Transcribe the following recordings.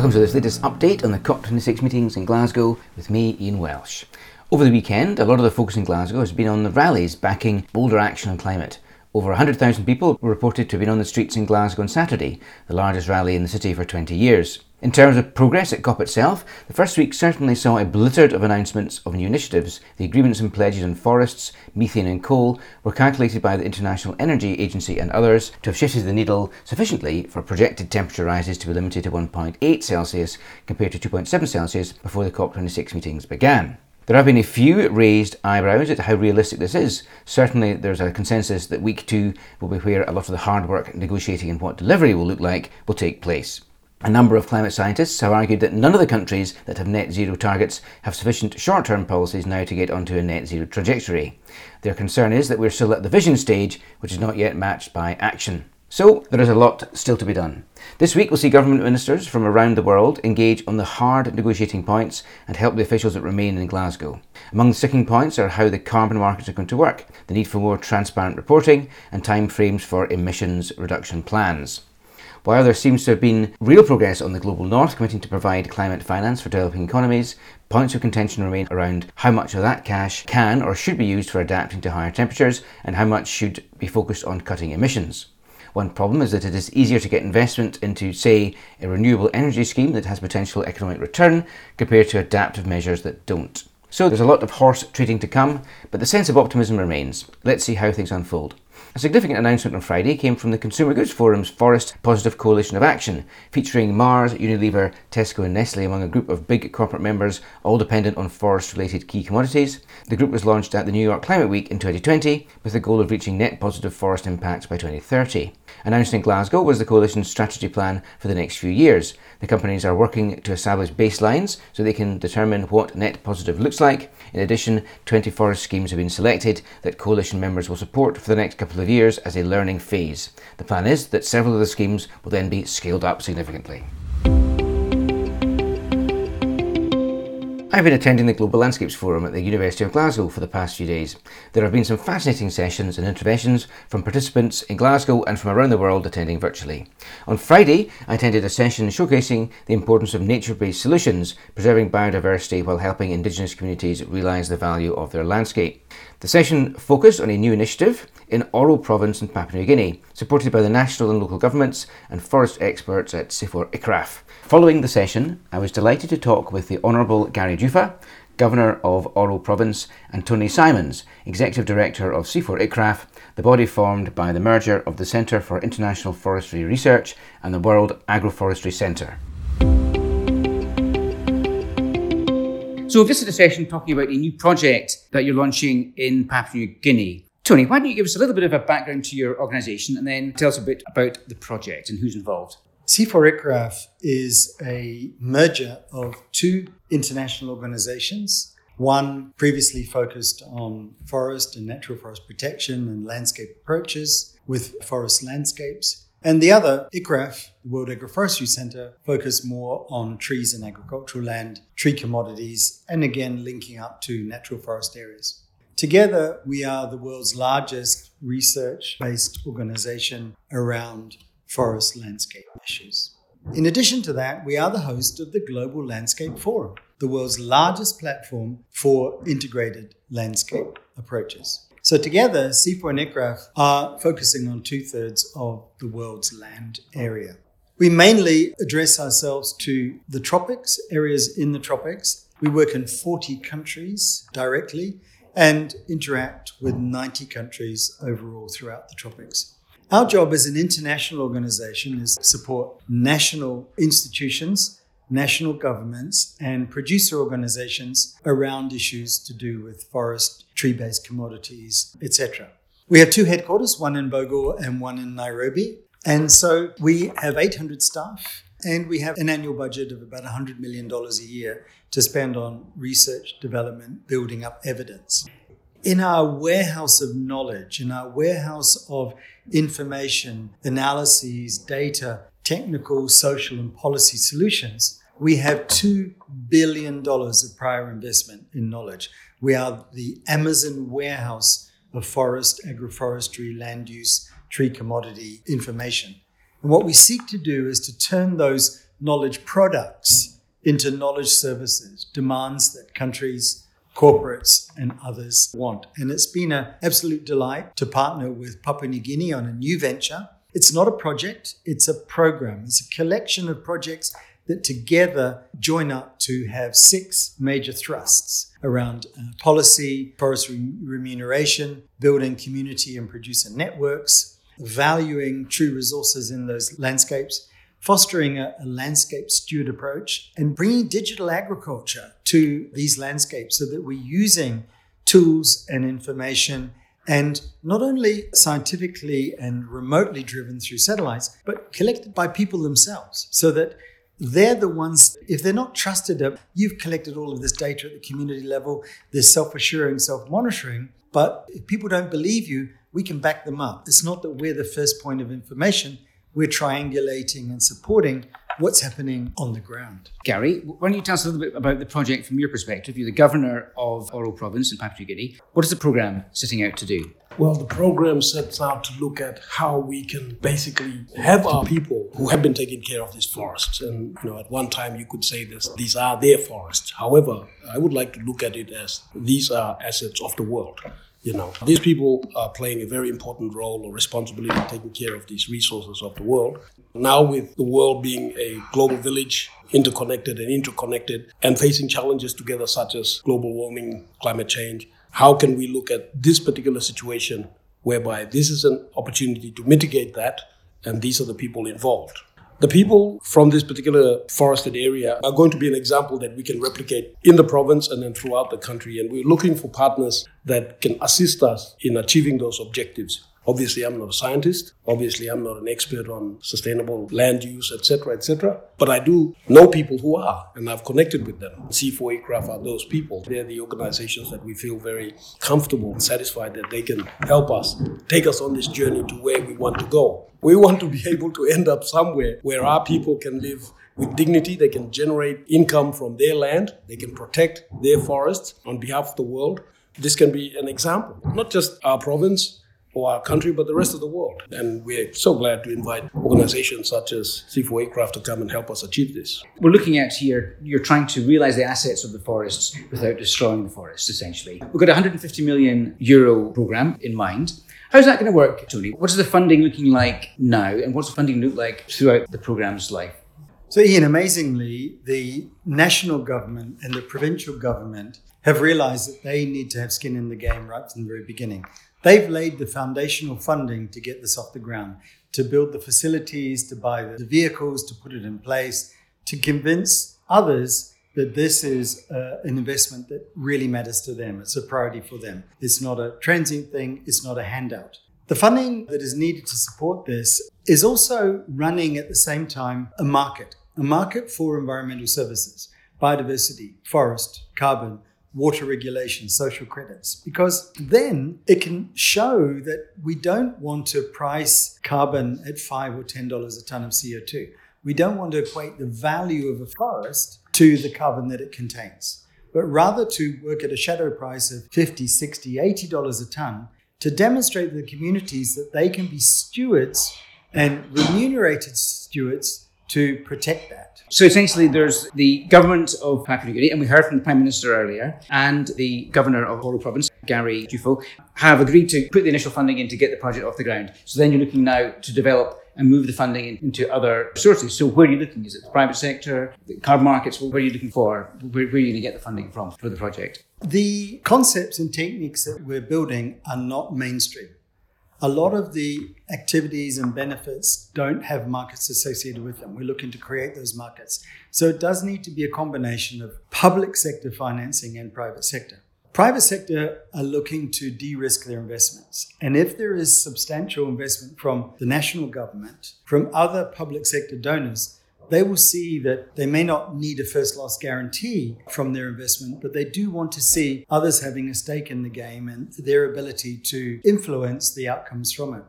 Welcome to this latest update on the COP26 meetings in Glasgow with me, Ian Welsh. Over the weekend, a lot of the focus in Glasgow has been on the rallies backing bolder action on climate. Over 100,000 people were reported to have been on the streets in Glasgow on Saturday, the largest rally in the city for 20 years. In terms of progress at COP itself, the first week certainly saw a blizzard of announcements of new initiatives. The agreements and pledges on forests, methane, and coal were calculated by the International Energy Agency and others to have shifted the needle sufficiently for projected temperature rises to be limited to 1.8 Celsius compared to 2.7 Celsius before the COP26 meetings began. There have been a few raised eyebrows at how realistic this is. Certainly, there's a consensus that week two will be where a lot of the hard work negotiating and what delivery will look like will take place. A number of climate scientists have argued that none of the countries that have net zero targets have sufficient short term policies now to get onto a net zero trajectory. Their concern is that we're still at the vision stage, which is not yet matched by action. So, there is a lot still to be done. This week, we'll see government ministers from around the world engage on the hard negotiating points and help the officials that remain in Glasgow. Among the sticking points are how the carbon markets are going to work, the need for more transparent reporting, and timeframes for emissions reduction plans. While there seems to have been real progress on the global north committing to provide climate finance for developing economies, points of contention remain around how much of that cash can or should be used for adapting to higher temperatures and how much should be focused on cutting emissions. One problem is that it is easier to get investment into, say, a renewable energy scheme that has potential economic return compared to adaptive measures that don't. So there's a lot of horse trading to come, but the sense of optimism remains. Let's see how things unfold. A significant announcement on Friday came from the Consumer Goods Forum's Forest Positive Coalition of Action, featuring Mars, Unilever, Tesco, and Nestle among a group of big corporate members, all dependent on forest related key commodities. The group was launched at the New York Climate Week in 2020 with the goal of reaching net positive forest impacts by 2030. Announced in Glasgow was the coalition's strategy plan for the next few years. The companies are working to establish baselines so they can determine what net positive looks like. In addition, 20 forest schemes have been selected that coalition members will support for the next couple of years as a learning phase. The plan is that several of the schemes will then be scaled up significantly. I've been attending the Global Landscapes Forum at the University of Glasgow for the past few days. There have been some fascinating sessions and interventions from participants in Glasgow and from around the world attending virtually. On Friday, I attended a session showcasing the importance of nature based solutions, preserving biodiversity while helping Indigenous communities realise the value of their landscape. The session focused on a new initiative in Oro Province in Papua New Guinea, supported by the national and local governments and forest experts at CIFOR ICRAF. Following the session, I was delighted to talk with the Honourable Gary Juffa, Governor of Oro Province, and Tony Simons, Executive Director of CIFOR ICRAF, the body formed by the merger of the Centre for International Forestry Research and the World Agroforestry Centre. So, this is a session talking about a new project that you're launching in Papua New Guinea. Tony, why don't you give us a little bit of a background to your organisation and then tell us a bit about the project and who's involved? CIFOR ICRAF is a merger of two international organizations. One previously focused on forest and natural forest protection and landscape approaches with forest landscapes. And the other, ICRAF, the World Agroforestry Center, focused more on trees and agricultural land, tree commodities, and again linking up to natural forest areas. Together, we are the world's largest research based organization around forest landscape issues. In addition to that, we are the host of the Global Landscape Forum, the world's largest platform for integrated landscape approaches. So together, CIFOR and ICRAF are focusing on two thirds of the world's land area. We mainly address ourselves to the tropics, areas in the tropics. We work in 40 countries directly and interact with 90 countries overall throughout the tropics. Our job as an international organization is to support national institutions, national governments, and producer organizations around issues to do with forest, tree based commodities, etc. We have two headquarters, one in Bogor and one in Nairobi. And so we have 800 staff and we have an annual budget of about $100 million a year to spend on research, development, building up evidence in our warehouse of knowledge, in our warehouse of information, analyses, data, technical, social, and policy solutions, we have $2 billion of prior investment in knowledge. We are the Amazon warehouse of forest, agroforestry, land use, tree commodity information. And what we seek to do is to turn those knowledge products into knowledge services, demands that countries, corporates, and others want. And it's been an absolute delight to partner with Papua New Guinea on a new venture. It's not a project, it's a program. It's a collection of projects that together join up to have six major thrusts around uh, policy, forest re- remuneration, building community and producer networks, valuing true resources in those landscapes, fostering a, a, landscape steward approach, and bringing digital agriculture to these landscapes so that we're using tools and information and not only scientifically and remotely driven through satellites, but collected by people themselves so that they're the ones, if they're not trusted, uh, you've collected all of this data at the community level, there's self assuring, self monitoring. But if people don't believe you, we can back them up. It's not that we're the first point of information, we're triangulating and supporting what's happening on the ground. Gary, why don't you tell us a little bit about the project from your perspective? You're the governor of Oro Province in Papua New Guinea. What is the program setting out to do? Well, the program sets out to look at how we can basically have our people who have been taking care of these forests. And you know, at one time you could say this: these are their forests. However, I would like to look at it as these are assets of the world. You know, these people are playing a very important role or responsibility in taking care of these resources of the world. Now, with the world being a global village, interconnected and interconnected, and facing challenges together such as global warming, climate change, how can we look at this particular situation whereby this is an opportunity to mitigate that, and these are the people involved? The people from this particular forested area are going to be an example that we can replicate in the province and then throughout the country. And we're looking for partners that can assist us in achieving those objectives. Obviously, I'm not a scientist. Obviously, I'm not an expert on sustainable land use, etc., etc. But I do know people who are, and I've connected with them. CIFOR ICRAF are those people. They're the organizations that we feel very comfortable and satisfied that they can help us, take us on this journey to where we want to go. We want to be able to end up somewhere where our people can live with dignity. They can generate income from their land. They can protect their forests on behalf of the world. This can be an example, not just our province, or our country, but the rest of the world. And we're so glad to invite organizations such as CIFOR ICRAF to come and help us achieve this. We're looking at here, you're trying to realize the assets of the forests without destroying the forests, essentially. We've got a 150 million euro program in mind. How's that going to work, Tony? What is the funding looking like now, and what's the funding look like throughout the program's life? So, Ian, amazingly, the national government and the provincial government have realized that they need to have skin in the game right from the very beginning. They've laid the foundational funding to get this off the ground, to build the facilities, to buy the vehicles, to put it in place, to convince others that this is uh, an investment that really matters to them. It's a priority for them. It's not a transient thing, it's not a handout. The funding that is needed to support this is also running at the same time a market, a market for environmental services, biodiversity, forest, carbon, water regulation, social credits, because then it can show that we don't want to price carbon at five or ten dollars a ton of CO2. We don't want to equate the value of a forest to the carbon that it contains, but rather to work at a shadow price of 50, 60, 80 dollars a ton to demonstrate to the communities that they can be stewards and remunerated stewards to protect that. So essentially, there's the government of Papua New Guinea, and we heard from the Prime Minister earlier, and the Governor of Oro Province, Gary Juffa, have agreed to put the initial funding in to get the project off the ground. So then you're looking now to develop and move the funding into other sources. So where are you looking? Is it the private sector, the carbon markets? Where are you looking for? Where are you going to get the funding from for the project? The concepts and techniques that we're building are not mainstream a lot of the activities and benefits don't have markets associated with them. We're looking to create those markets. So it does need to be a combination of public sector financing and private sector. Private sector are looking to de risk their investments. And if there is substantial investment from the national government, from other public sector donors, they will see that they may not need a first loss guarantee from their investment, but they do want to see others having a stake in the game and their ability to influence the outcomes from it.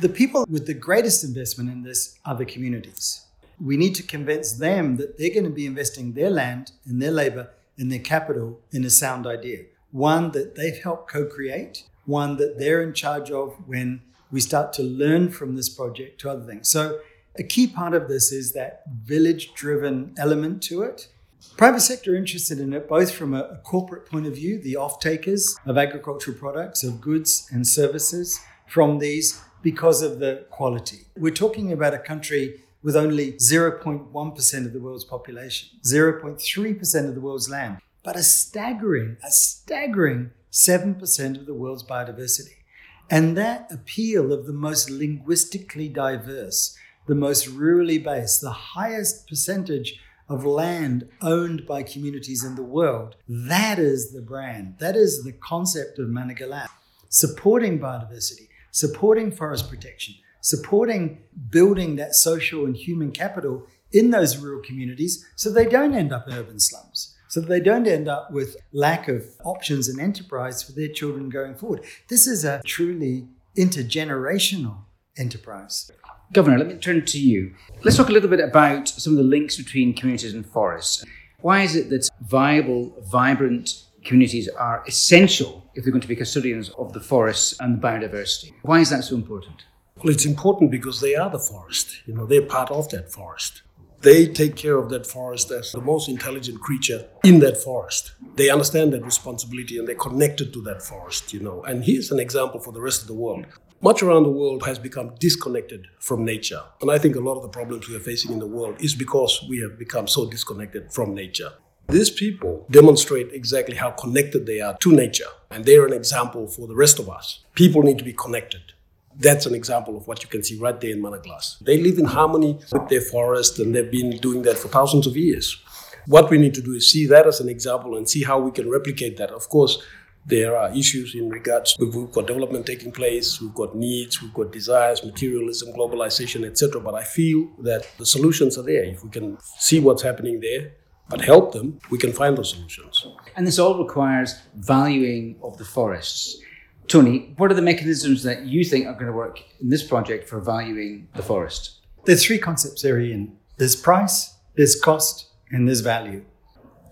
The people with the greatest investment in this are the communities. We need to convince them that they're going to be investing their land and their labor and their capital in a sound idea, one that they've helped co create, one that they're in charge of when we start to learn from this project to other things. So A key part of this is that village driven element to it. Private sector interested in it both from a, corporate point of view, the off takers of agricultural products, of goods and services from these because of the quality. We're talking about a country with only 0.1% of the world's population, 0.3% of the world's land, but a staggering, a staggering 7% of the world's biodiversity. And that appeal of the most linguistically diverse, the most rurally based, the highest percentage of land owned by communities in the world, that is the brand. That is the concept of Managalas. Supporting biodiversity, supporting forest protection, supporting building that social and human capital in those rural communities so they don't end up in urban slums, so they don't end up with lack of options and enterprise for their children going forward. This is a truly intergenerational enterprise. Governor, let me turn to you. Let's talk a little bit about some of the links between communities and forests. Why is it that viable, vibrant communities are essential if they're going to be custodians of the forests and the biodiversity? Why is that so important? Well, it's important because they are the forest. You know, they're part of that forest. They take care of that forest as the most intelligent creature in that forest. They understand that responsibility and they're connected to that forest, you know. And here's an example for the rest of the world. Much around the world has become disconnected from nature. And I think a lot of the problems we are facing in the world is because we have become so disconnected from nature. These people demonstrate exactly how connected they are to nature, and they're an example for the rest of us. People need to be connected that's an example of what you can see right there in Managalas. They live in harmony with their forest and they've been doing that for thousands of years. What we need to do is see that as an example and see how we can replicate that. Of course, there are issues in regards we've got development taking place we've got needs we've got desires materialism globalization etc but i feel that the solutions are there if we can see what's happening there but help them we can find those solutions and this all requires valuing of the forests Tony, what are the mechanisms that you think are going to work in this project for valuing the forest? There's three concepts there, Ian. There's price, there's cost, and there's value.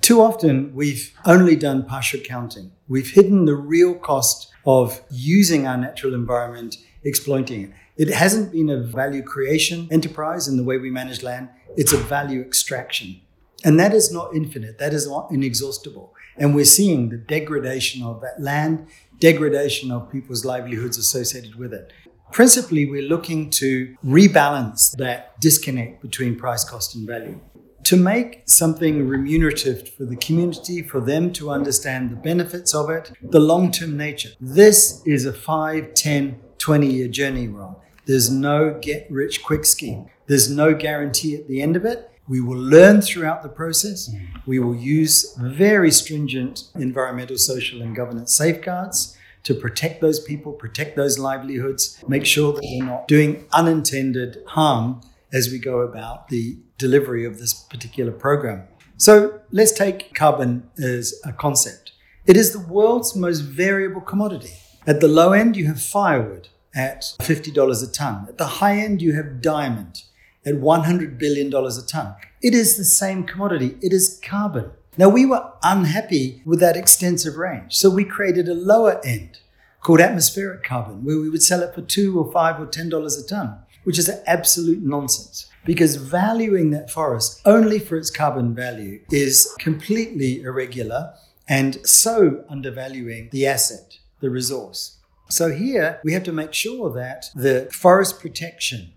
Too often, we've only done partial counting. We've hidden the real cost of using our natural environment, exploiting it. It hasn't been a value creation enterprise in the way we manage land, it's a value extraction. And that is not infinite, that is not inexhaustible. And we're seeing the degradation of that land degradation of people's livelihoods associated with it. Principally, we're looking to rebalance that disconnect between price, cost, and value. To make something remunerative for the community, for them to understand the benefits of it, the long term nature. This is a 5, 10, 20 year journey we're. There's no get rich quick scheme. There's no guarantee at the end of it. We will learn throughout the process. We will use very stringent environmental, social, and governance safeguards to protect those people, protect those livelihoods, make sure that we're not doing unintended harm as we go about the delivery of this particular program. So let's take carbon as a concept. It is the world's most variable commodity. At the low end, you have firewood at $50 a ton. At the high end, you have diamond at $100 billion a ton. It is the same commodity, it is carbon. Now, we were unhappy with that extensive range, so we created a lower end called atmospheric carbon, where we would sell it for two or five or ten dollars a ton, which is absolute nonsense. Because valuing that forest only for its carbon value is completely irregular and so undervaluing the asset, the resource. So here we have to make sure that the forest protection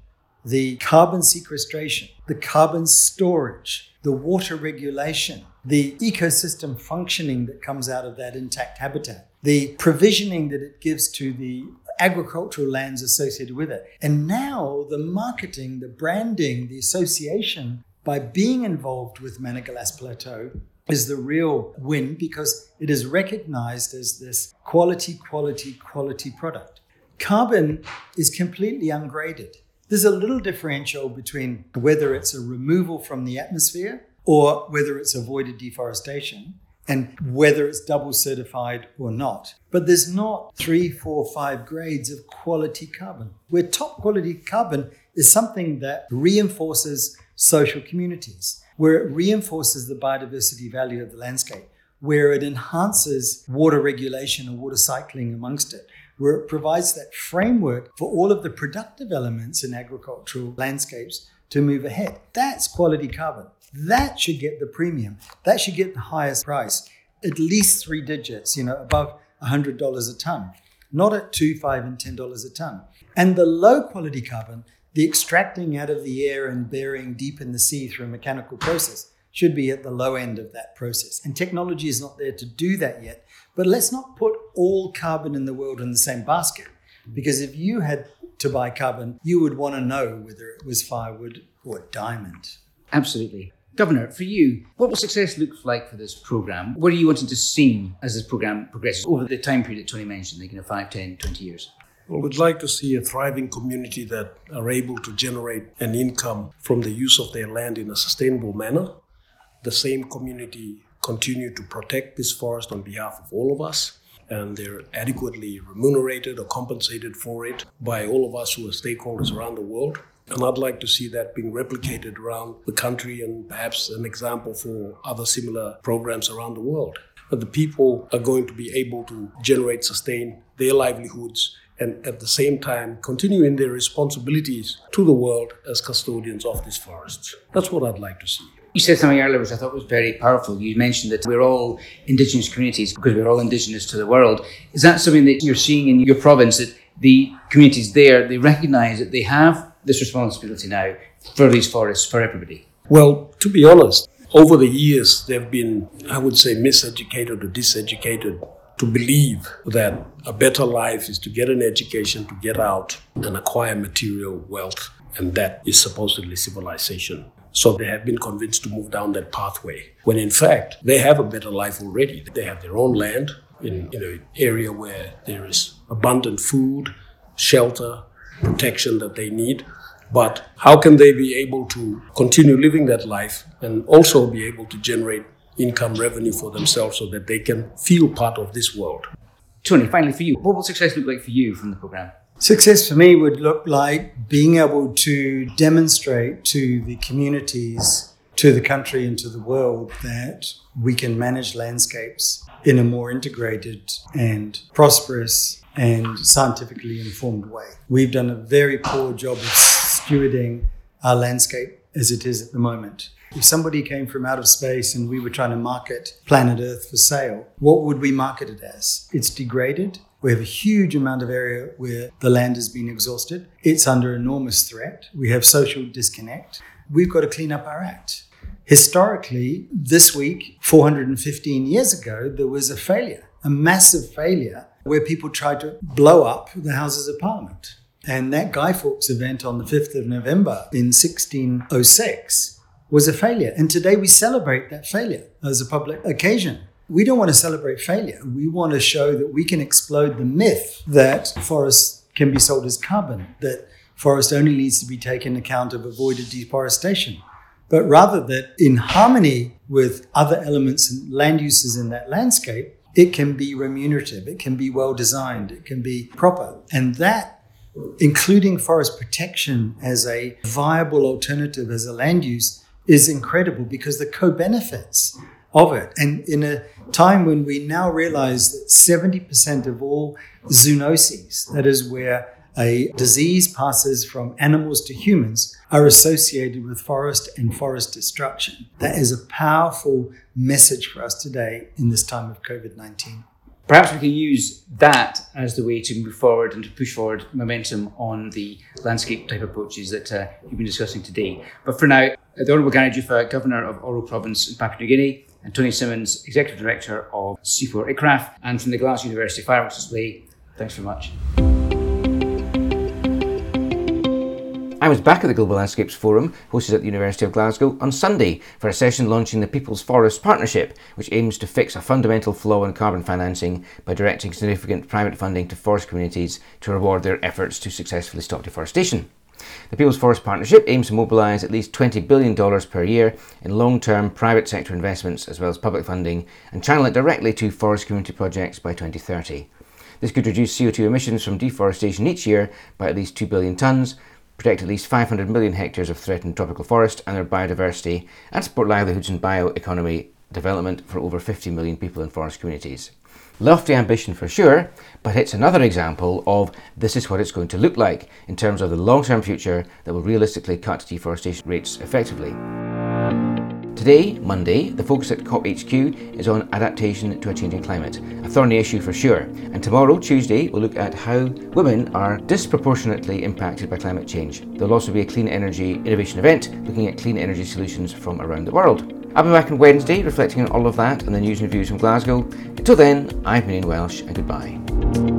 the carbon sequestration, the carbon storage, the water regulation, the ecosystem functioning that comes out of that intact habitat, the provisioning that it gives to the agricultural lands associated with it. And now the marketing, the branding, the association by being involved with Managalas Plateau is the real win because it is recognized as this quality, quality, quality product. Carbon is completely ungraded. There's a little differential between whether it's a removal from the atmosphere or whether it's avoided deforestation and whether it's double certified or not. But there's not three, four, five grades of quality carbon. Where top quality carbon is something that reinforces social communities, where it reinforces the biodiversity value of the landscape, where it enhances water regulation and water cycling amongst it, where it provides that framework for all of the productive elements in agricultural landscapes to move ahead. That's quality carbon. That should get the premium. That should get the highest price, at least three digits, you know, above $100 a ton, not at two, five, and $10 a ton. And the low quality carbon, the extracting out of the air and burying deep in the sea through a mechanical process, should be at the low end of that process. And technology is not there to do that yet. But let's not put all carbon in the world in the same basket. Because if you had to buy carbon, you would want to know whether it was firewood or diamond. Absolutely. Governor, for you, what will success look like for this programme? What are you wanting to see as this programme progresses over the time period that Tony mentioned, like you know, 5, 10, 20 years? Well, we'd like to see a thriving community that are able to generate an income from the use of their land in a sustainable manner. The same community continue to protect this forest on behalf of all of us and they're adequately remunerated or compensated for it by all of us who are stakeholders around the world. And I'd like to see that being replicated around the country and perhaps an example for other similar programs around the world. But the people are going to be able to generate, sustain their livelihoods, and at the same time continue in their responsibilities to the world as custodians of these forests. That's what I'd like to see. You said something earlier which I thought was very powerful. You mentioned that we're all indigenous communities because we're all indigenous to the world. Is that something that you're seeing in your province that the communities there they recognise that they have this responsibility now for these forests for everybody? Well, to be honest, over the years they've been, I would say, miseducated or diseducated to believe that a better life is to get an education, to get out and acquire material wealth, and that is supposedly civilization. So they have been convinced to move down that pathway, when in fact they have a better life already. They have their own land in, in an area where there is abundant food, shelter, protection that they need. But how can they be able to continue living that life and also be able to generate income revenue for themselves so that they can feel part of this world? Tony, finally for you, what will success look like for you from the programme? Success for me would look like being able to demonstrate to the communities, to the country, and to the world that we can manage landscapes in a more integrated and prosperous and scientifically informed way. We've done a very poor job of stewarding our landscape as it is at the moment. If somebody came from out of space and we were trying to market planet Earth for sale, what would we market it as? It's degraded. We have a huge amount of area where the land has been exhausted. It's under enormous threat. We have social disconnect. We've got to clean up our act. Historically, this week, 415 years ago, there was a failure, a massive failure where people tried to blow up the Houses of Parliament. And that Guy Fawkes event on the 5th of November in 1606 was a failure. And today we celebrate that failure as a public occasion. We don't want to celebrate failure. We want to show that we can explode the myth that forests can be sold as carbon, that forest only needs to be taken account of avoided deforestation, but rather that in harmony with other elements and land uses in that landscape, it can be remunerative, it can be well designed, it can be proper. And that, including forest protection as a viable alternative as a land use, is incredible because the co benefits of it. And in a time when we now realize that 70% of all zoonoses, that is where a disease passes from animals to humans, are associated with forest and forest destruction. That is a powerful message for us today in this time of COVID 19. Perhaps we can use that as the way to move forward and to push forward momentum on the landscape type approaches that uh, you've been discussing today. But for now, the Honourable Gary Juffa, Governor of Oro Province in Papua New Guinea, and Tony Simons, Executive Director of CIFOR ICRAF, and from the Glasgow University Fireworks Display, thanks very much. I was back at the Global Landscapes Forum, hosted at the University of Glasgow, on Sunday for a session launching the People's Forest Partnership, which aims to fix a fundamental flaw in carbon financing by directing significant private funding to forest communities to reward their efforts to successfully stop deforestation. The People's Forest Partnership aims to mobilise at least $20 billion per year in long term private sector investments as well as public funding and channel it directly to forest community projects by 2030. This could reduce CO2 emissions from deforestation each year by at least 2 billion tonnes protect at least 500 million hectares of threatened tropical forest and their biodiversity, and support livelihoods and bioeconomy development for over 50 million people in forest communities. Lofty ambition for sure, but it's another example of this is what it's going to look like in terms of the long term future that will realistically cut deforestation rates effectively. Today, Monday, the focus at COPHQ is on adaptation to a changing climate, a thorny issue for sure. And tomorrow, Tuesday, we'll look at how women are disproportionately impacted by climate change. There'll also be a clean energy innovation event looking at clean energy solutions from around the world. I'll be back on Wednesday reflecting on all of that and the news and reviews from Glasgow. Until then, I've been Ian Welsh and goodbye.